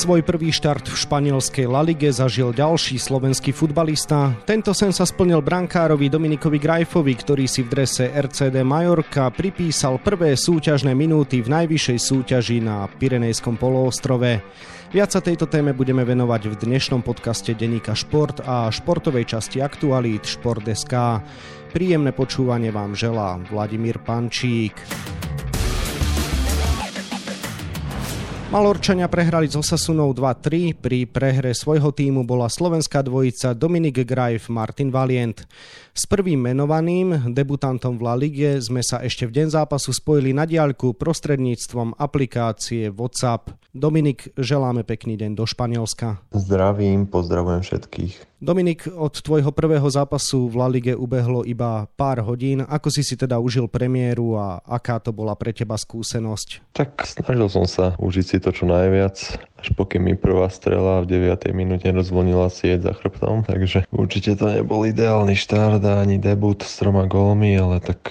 Svoj prvý štart v španielskej La Lige zažil ďalší slovenský futbalista. Tento sen sa splnil brankárovi Dominikovi Grajfovi, ktorý si v drese RCD Majorka pripísal prvé súťažné minúty v najvyššej súťaži na Pirenejskom poloostrove. Viac sa tejto téme budeme venovať v dnešnom podcaste Deníka Šport a športovej časti aktualít Šport.sk. Príjemné počúvanie vám želá Vladimír Pančík. Malorčania prehrali so Sasunou 2-3. Pri prehre svojho týmu bola slovenská dvojica Dominik Grajf, Martin Valient. S prvým menovaným, debutantom v La Lige, sme sa ešte v deň zápasu spojili na diaľku prostredníctvom aplikácie WhatsApp. Dominik, želáme pekný deň do Španielska. Zdravím, pozdravujem všetkých. Dominik, od tvojho prvého zápasu v La Lige ubehlo iba pár hodín. Ako si si teda užil premiéru a aká to bola pre teba skúsenosť? Tak snažil som sa užiť si to čo najviac, až pokým mi prvá strela v 9. minúte rozvonila sieť za chrbtom, takže určite to nebol ideálny štart ani debut s troma gólmi, ale tak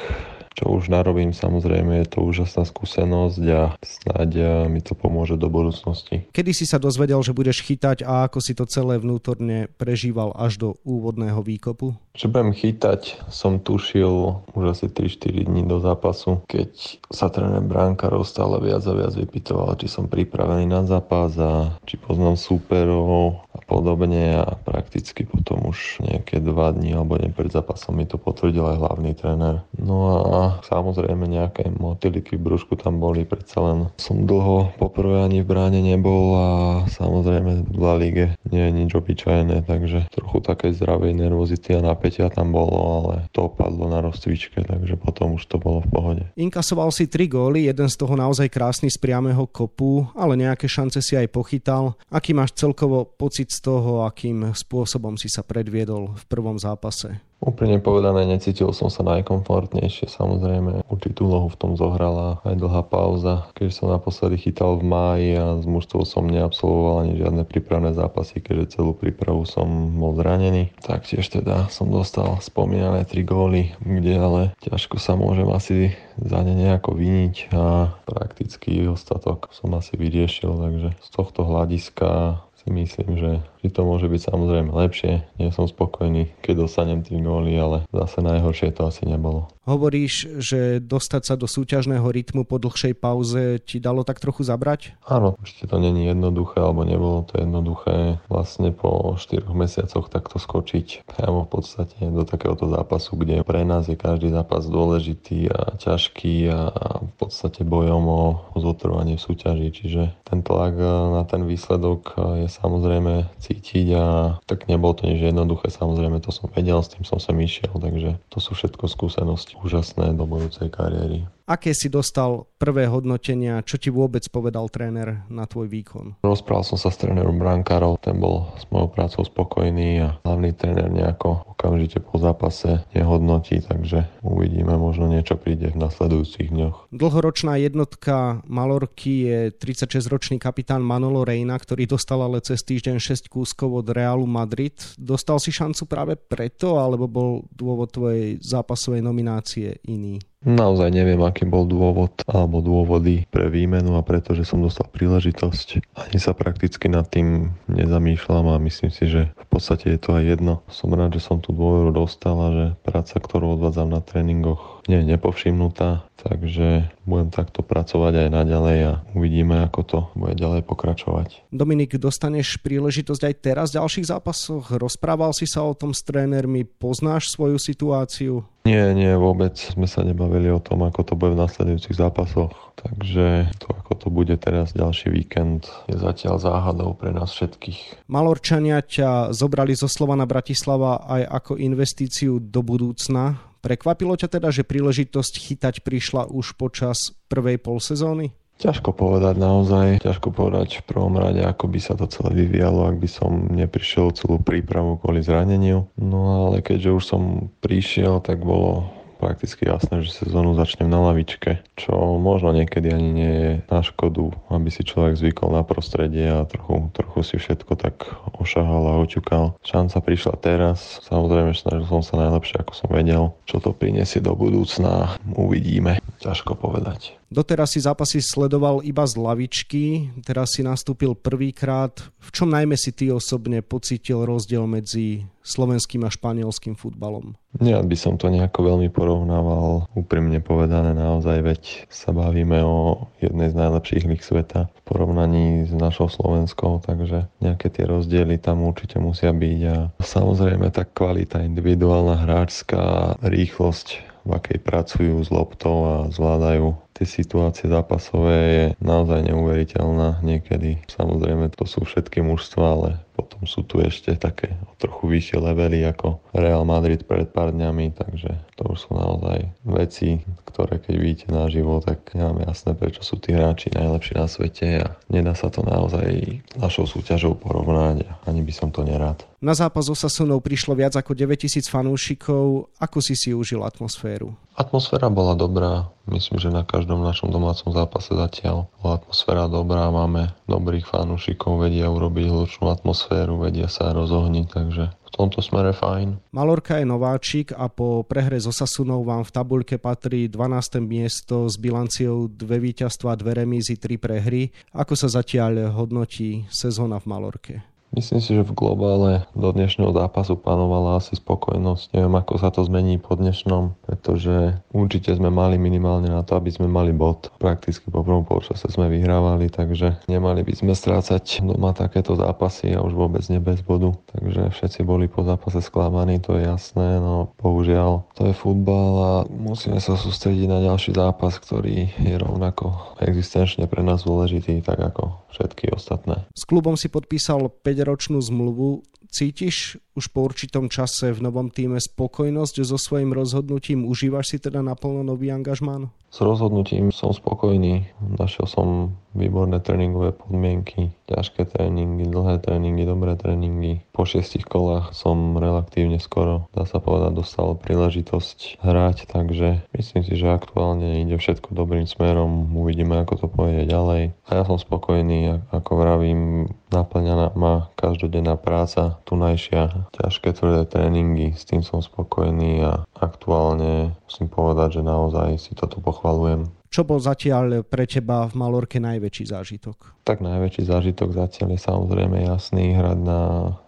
čo už narobím, samozrejme je to úžasná skúsenosť a snáď mi to pomôže do budúcnosti. Kedy si sa dozvedel, že budeš chytať a ako si to celé vnútorne prežíval až do úvodného výkopu? Že budem chytať, som tušil už asi 3-4 dní do zápasu, keď sa tréner Brankárov stále viac a viac vypytoval, či som pripravený na zápas a či poznám súperov a podobne a prakticky potom už nejaké dva dní alebo deň pred zápasom mi to potvrdil aj hlavný tréner. No a samozrejme nejaké motiliky v brúšku tam boli, predsa len som dlho poprvé ani v bráne nebol a samozrejme v La Lige nie je nič obyčajné, takže trochu také zdravej nervozity a napätia tam bolo, ale to opadlo na rozcvičke, takže potom už to bolo v pohode. Inkasoval si tri góly, jeden z toho naozaj krásny z priamého kopu, ale nejaké šance si aj pochytal. Aký máš celkovo pocit z toho, akým spôsobom si sa predviedol prvom zápase? Úplne povedané, necítil som sa najkomfortnejšie. Samozrejme, určitú úlohu v tom zohrala aj dlhá pauza. Keď som naposledy chytal v máji a s mužstvom som neabsolvoval ani žiadne prípravné zápasy, keďže celú prípravu som bol zranený. Taktiež teda som dostal spomínané tri góly, kde ale ťažko sa môžem asi za ne nejako viniť a prakticky ostatok som asi vyriešil, takže z tohto hľadiska si myslím, že že to môže byť samozrejme lepšie. Nie som spokojný, keď dostanem tým góly, ale zase najhoršie to asi nebolo. Hovoríš, že dostať sa do súťažného rytmu po dlhšej pauze ti dalo tak trochu zabrať? Áno, určite to není jednoduché, alebo nebolo to jednoduché vlastne po 4 mesiacoch takto skočiť priamo v podstate do takéhoto zápasu, kde pre nás je každý zápas dôležitý a ťažký a v podstate bojom o zotrvanie v súťaži. Čiže ten tlak na ten výsledok je samozrejme cítiť a tak nebolo to nič jednoduché, samozrejme to som vedel, s tým som sa išiel, takže to sú všetko skúsenosti úžasné do budúcej kariéry. Aké si dostal prvé hodnotenia, čo ti vôbec povedal tréner na tvoj výkon? Rozprával som sa s trénerom Brankárov, ten bol s mojou prácou spokojný a hlavný tréner nejako okamžite po zápase nehodnotí, takže uvidíme, možno niečo príde v nasledujúcich dňoch. Dlhoročná jednotka Malorky je 36-ročný kapitán Manolo Reina, ktorý dostal ale cez týždeň 6 kúskov od Realu Madrid. Dostal si šancu práve preto, alebo bol dôvod tvojej zápasovej nominácie iný? Naozaj neviem, aký bol dôvod alebo dôvody pre výmenu a pretože som dostal príležitosť. Ani sa prakticky nad tým nezamýšľam a myslím si, že v podstate je to aj jedno. Som rád, že som tú dôveru dostal a že práca, ktorú odvádzam na tréningoch, nie je nepovšimnutá Takže budem takto pracovať aj naďalej a uvidíme, ako to bude ďalej pokračovať. Dominik, dostaneš príležitosť aj teraz v ďalších zápasoch? Rozprával si sa o tom s trénermi? Poznáš svoju situáciu? Nie, nie, vôbec sme sa nebavili o tom, ako to bude v nasledujúcich zápasoch. Takže to, ako to bude teraz ďalší víkend, je zatiaľ záhadou pre nás všetkých. Malorčania ťa zobrali zo Slovana Bratislava aj ako investíciu do budúcna. Prekvapilo ťa teda, že príležitosť chytať prišla už počas prvej polsezóny? Ťažko povedať naozaj, ťažko povedať v prvom rade, ako by sa to celé vyvíjalo, ak by som neprišiel celú prípravu kvôli zraneniu. No ale keďže už som prišiel, tak bolo prakticky jasné, že sezónu začnem na lavičke, čo možno niekedy ani nie je na škodu, aby si človek zvykol na prostredie a trochu, trochu si všetko tak ošahal a oťukal. Šanca prišla teraz, samozrejme snažil som sa najlepšie, ako som vedel. Čo to prinesie do budúcna, uvidíme. Ťažko povedať. Doteraz si zápasy sledoval iba z lavičky, teraz si nastúpil prvýkrát. V čom najmä si ty osobne pocítil rozdiel medzi slovenským a španielským futbalom? Ja by som to nejako veľmi porovnával, úprimne povedané naozaj, veď sa bavíme o jednej z najlepších líg sveta v porovnaní s našou Slovenskou, takže nejaké tie rozdiely tam určite musia byť a samozrejme tá kvalita individuálna hráčska, rýchlosť v akej pracujú s loptou a zvládajú tie situácie zápasové je naozaj neuveriteľná niekedy. Samozrejme to sú všetky mužstva, ale potom sú tu ešte také trochu vyššie levely ako Real Madrid pred pár dňami, takže to už sú naozaj veci, ktoré keď vidíte naživo, tak nemám jasné, prečo sú tí hráči najlepší na svete a nedá sa to naozaj našou súťažou porovnať a ani by som to nerád. Na zápas so Sasunou prišlo viac ako 9000 fanúšikov. Ako si si užil atmosféru? Atmosféra bola dobrá. Myslím, že na každom našom domácom zápase zatiaľ bola atmosféra dobrá. Máme dobrých fanúšikov, vedia urobiť hlučnú atmosféru, vedia sa rozohniť, takže v tomto smere fajn. Malorka je nováčik a po prehre so Sasunou vám v tabuľke patrí 12. miesto s bilanciou dve víťazstva, dve remízy, tri prehry. Ako sa zatiaľ hodnotí sezóna v Malorke? Myslím si, že v globále do dnešného zápasu panovala asi spokojnosť. Neviem, ako sa to zmení po dnešnom, pretože určite sme mali minimálne na to, aby sme mali bod. Prakticky po prvom polčase sme vyhrávali, takže nemali by sme strácať doma takéto zápasy a už vôbec nie bez bodu. Takže všetci boli po zápase sklamaní, to je jasné, no bohužiaľ to je futbal a musíme sa sústrediť na ďalší zápas, ktorý je rovnako existenčne pre nás dôležitý, tak ako všetky ostatné. S klubom si podpísal 5-ročnú zmluvu. Cítiš už po určitom čase v novom týme spokojnosť so svojím rozhodnutím? Užívaš si teda naplno nový angažmán? S rozhodnutím som spokojný. Našiel som výborné tréningové podmienky, ťažké tréningy, dlhé tréningy, dobré tréningy. Po šiestich kolách som relatívne skoro, dá sa povedať, dostal príležitosť hrať, takže myslím si, že aktuálne ide všetko dobrým smerom. Uvidíme, ako to pôjde ďalej. A ja som spokojný, ako vravím, naplňaná ma každodenná práca, tunajšia, ťažké tvrdé tréningy, s tým som spokojný a aktuálne musím povedať, že naozaj si toto pochvalujem. Čo bol zatiaľ pre teba v Malorke najväčší zážitok? Tak najväčší zážitok zatiaľ je samozrejme jasný hrať na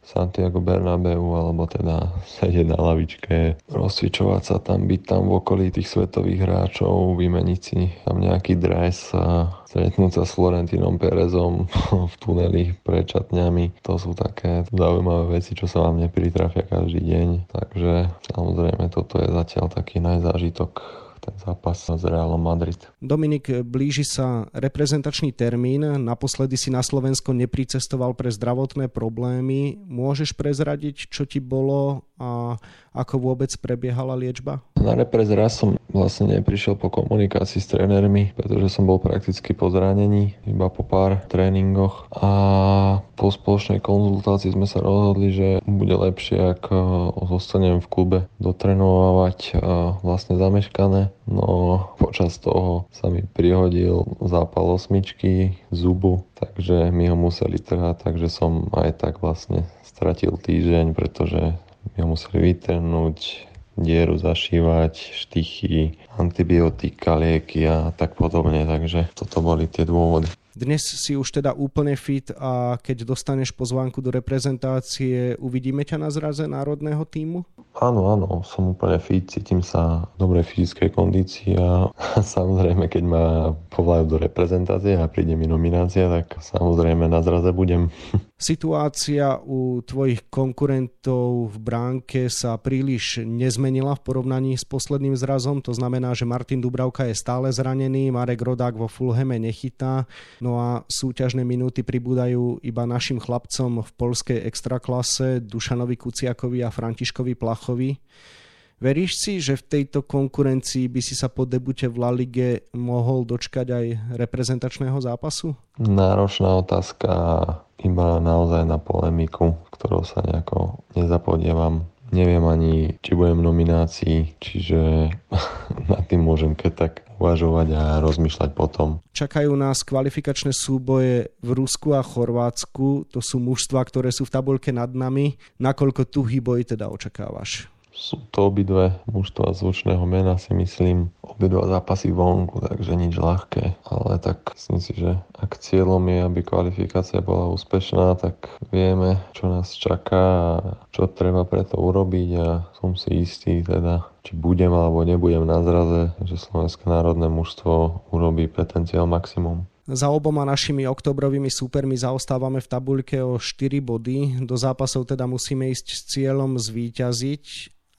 Santiago Bernabeu alebo teda sedieť na lavičke, rozcvičovať sa tam, byť tam v okolí tých svetových hráčov, vymeniť si tam nejaký dres a stretnúť sa s Florentínom Perezom v tuneli pred čatňami. To sú také zaujímavé veci, čo sa vám nepritrafia každý deň. Takže samozrejme toto je zatiaľ taký najzážitok ten zápas s Realom Madrid. Dominik, blíži sa reprezentačný termín. Naposledy si na Slovensko nepricestoval pre zdravotné problémy. Môžeš prezradiť, čo ti bolo a ako vôbec prebiehala liečba? Na reprez raz som vlastne neprišiel po komunikácii s trénermi, pretože som bol prakticky po zranení, iba po pár tréningoch a po spoločnej konzultácii sme sa rozhodli, že bude lepšie, ak e, zostanem v klube dotrenovať e, vlastne zameškané. No počas toho sa mi prihodil zápal osmičky zubu, takže mi ho museli trhať, takže som aj tak vlastne stratil týždeň, pretože mi ho museli vytrhnúť, dieru zašívať, štychy, antibiotika, lieky a tak podobne. Takže toto boli tie dôvody. Dnes si už teda úplne fit a keď dostaneš pozvánku do reprezentácie, uvidíme ťa na zraze národného týmu? Áno, áno, som úplne fit, cítim sa v dobrej fyzickej kondícii a samozrejme, keď ma povolajú do reprezentácie a príde mi nominácia, tak samozrejme na zraze budem. Situácia u tvojich konkurentov v bránke sa príliš nezmenila v porovnaní s posledným zrazom, to znamená, že Martin Dubravka je stále zranený, Marek Rodák vo Fulheme nechytá, no a súťažné minúty pribúdajú iba našim chlapcom v polskej extraklase Dušanovi Kuciakovi a Františkovi Plachovi. Veríš si, že v tejto konkurencii by si sa po debute v La Lige mohol dočkať aj reprezentačného zápasu? Náročná otázka iba naozaj na polemiku, ktorou sa nejako nezapodievam. neviem ani, či budem v nominácii, čiže nad tým môžem keď tak uvažovať a rozmýšľať potom. Čakajú nás kvalifikačné súboje v Rusku a Chorvátsku. To sú mužstva, ktoré sú v tabulke nad nami. Nakoľko tuhý boj teda očakávaš? Sú to obidve mužstva zvučného mena, si myslím, obidva zápasy vonku, takže nič ľahké. Ale tak myslím si, že ak cieľom je, aby kvalifikácia bola úspešná, tak vieme, čo nás čaká a čo treba preto urobiť a som si istý teda, či budem alebo nebudem na zraze, že Slovenské národné mužstvo urobí potenciál maximum. Za oboma našimi oktobrovými súpermi zaostávame v tabuľke o 4 body. Do zápasov teda musíme ísť s cieľom zvíťaziť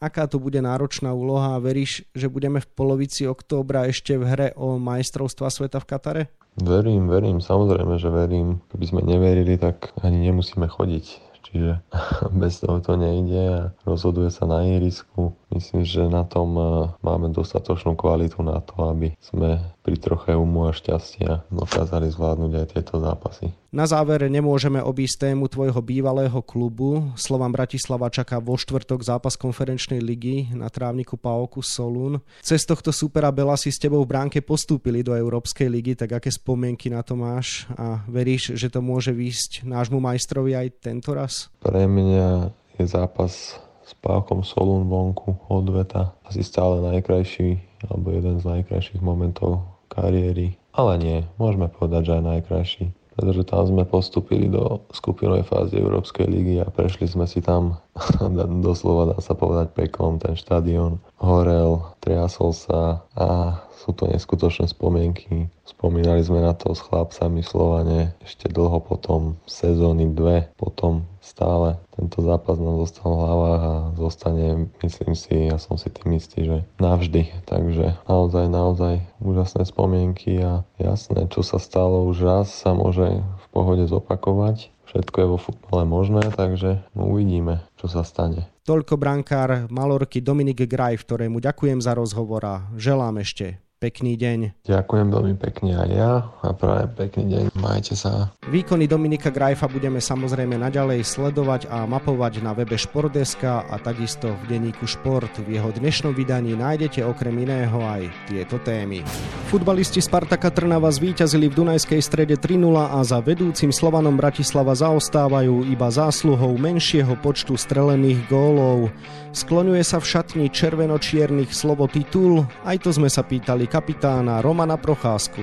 aká to bude náročná úloha a veríš, že budeme v polovici októbra ešte v hre o majstrovstva sveta v Katare? Verím, verím, samozrejme, že verím. Keby sme neverili, tak ani nemusíme chodiť. Čiže bez toho to nejde a rozhoduje sa na ihrisku. Myslím, že na tom eh, máme dostatočnú kvalitu na to, aby sme pri troche umu a šťastia dokázali zvládnuť aj tieto zápasy. Na záver nemôžeme obísť tému tvojho bývalého klubu. Slovan Bratislava čaká vo štvrtok zápas konferenčnej ligy na trávniku Paoku Solún. Cez tohto supera Bela si s tebou v bránke postúpili do Európskej ligy, tak aké spomienky na to máš a veríš, že to môže výjsť nášmu majstrovi aj tento raz? Pre mňa je zápas s Pákom Solún vonku odveta asi stále najkrajší alebo jeden z najkrajších momentov kariéry. Ale nie, môžeme povedať, že aj najkrajší. Pretože tam sme postupili do skupinovej fázy Európskej ligy a prešli sme si tam, doslova dá sa povedať peklom, ten štadión horel, triasol sa a sú to neskutočné spomienky. Spomínali sme na to s chlapcami Slovane ešte dlho potom, sezóny dve, potom stále tento zápas nám zostal v hlavách a zostane, myslím si, ja som si tým istý, že navždy. Takže naozaj, naozaj úžasné spomienky a jasné, čo sa stalo už raz sa môže v pohode zopakovať. Všetko je vo futbale možné, takže uvidíme, čo sa stane. Toľko brankár Malorky Dominik Graj, ktorému ďakujem za rozhovor a želám ešte Pekný deň. Ďakujem veľmi pekne aj ja a práve pekný deň. Majte sa. Výkony Dominika Grajfa budeme samozrejme naďalej sledovať a mapovať na webe Športdeska a takisto v denníku Šport. V jeho dnešnom vydaní nájdete okrem iného aj tieto témy. Futbalisti Spartaka Trnava zvíťazili v Dunajskej strede 3-0 a za vedúcim Slovanom Bratislava zaostávajú iba zásluhou menšieho počtu strelených gólov. Skloňuje sa v šatni červeno-čiernych slovo titul, aj to sme sa pýtali kapitána Romana Procházku.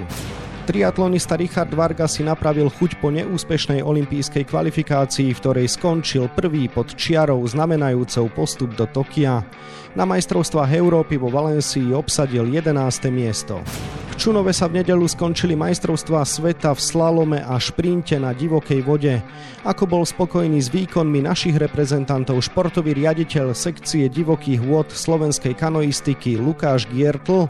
Triatlonista Richard Varga si napravil chuť po neúspešnej olympijskej kvalifikácii, v ktorej skončil prvý pod čiarou znamenajúcou postup do Tokia. Na majstrovstvách Európy vo Valencii obsadil 11. miesto. Čunove sa v nedelu skončili majstrovstvá sveta v slalome a šprinte na divokej vode. Ako bol spokojný s výkonmi našich reprezentantov športový riaditeľ sekcie divokých vôd slovenskej kanoistiky Lukáš Giertl,